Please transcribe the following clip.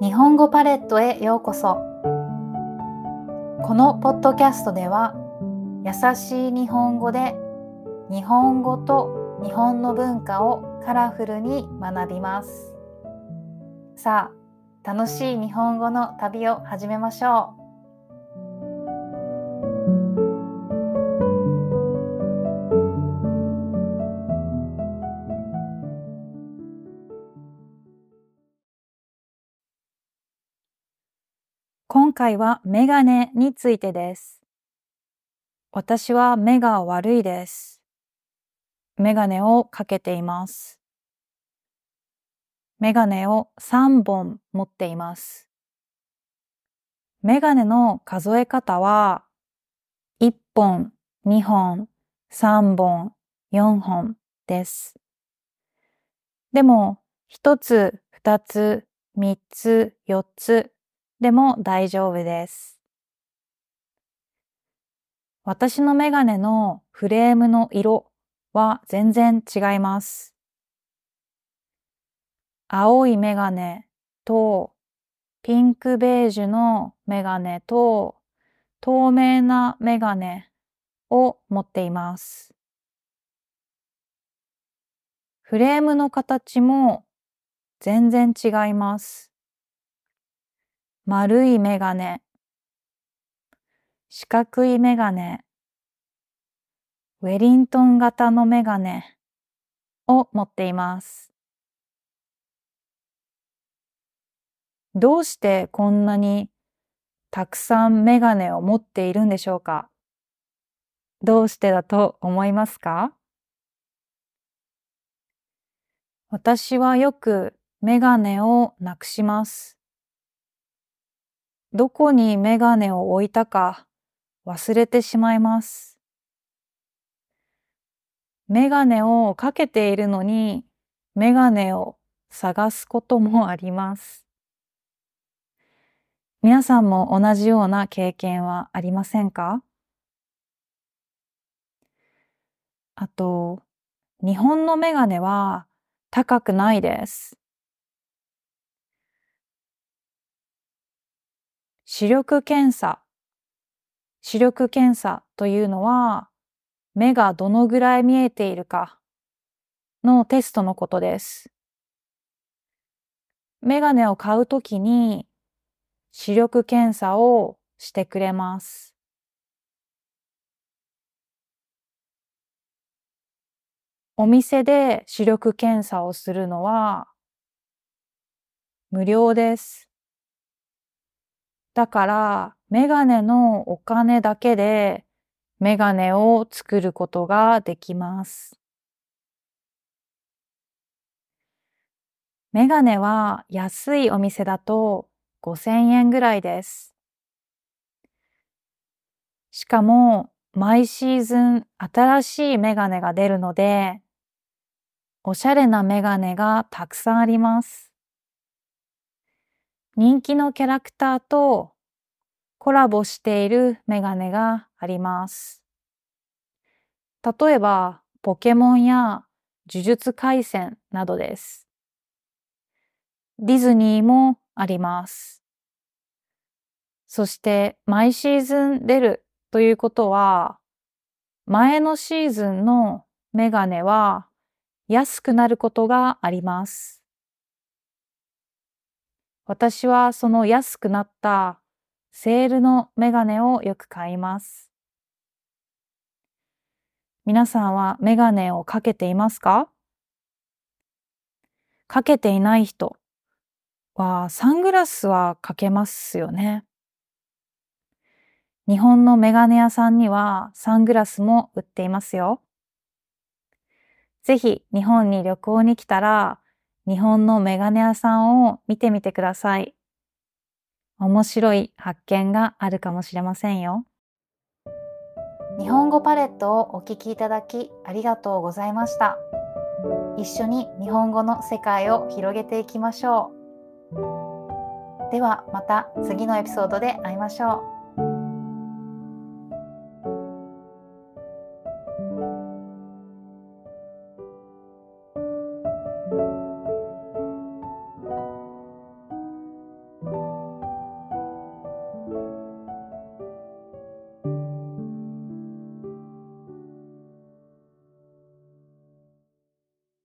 日本語パレットへようこそ。このポッドキャストでは優しい日本語で日本語と日本の文化をカラフルに学びます。さあ楽しい日本語の旅を始めましょう。回はメガネについてです。私は目が悪いです。メガネをかけています。メガネを3本持っています。メガネの数え方は1本、2本、3本、4本です。でも、1つ、2つ、3つ、4つでも大丈夫です。私のメガネのフレームの色は全然違います。青いメガネとピンクベージュのメガネと透明なメガネを持っています。フレームの形も全然違います。丸いメガネ、四角いメガネ、ウェリントン型のメガネを持っています。どうしてこんなにたくさんメガネを持っているんでしょうか？どうしてだと思いますか？私はよくメガネをなくします。どこにメガネを置いたか忘れてしまいます。メガネをかけているのにメガネを探すこともあります。皆さんも同じような経験はありませんか？あと、日本のメガネは高くないです。視力検査。視力検査というのは、目がどのぐらい見えているかのテストのことです。メガネを買うときに視力検査をしてくれます。お店で視力検査をするのは無料です。だから、メガネのお金だけでメガネを作ることができます。メガネは安いお店だと5000円ぐらいです。しかも毎シーズン新しいメガネが出るので、おしゃれなメガネがたくさんあります。人気のキャラクターとコラボしているメガネがあります。例えば、ポケモンや呪術廻戦などです。ディズニーもあります。そして毎シーズン出るということは、前のシーズンのメガネは安くなることがあります。私はその安くなったセールのメガネをよく買います。皆さんはメガネをかけていますか？かけていない人はサングラスはかけますよね。日本のメガネ屋さんにはサングラスも売っていますよ。ぜひ日本に旅行に来たら日本のメガネ屋さんを見てみてください。面白い発見があるかもしれませんよ。日本語パレットをお聞きいただきありがとうございました。一緒に日本語の世界を広げていきましょう。ではまた次のエピソードで会いましょう。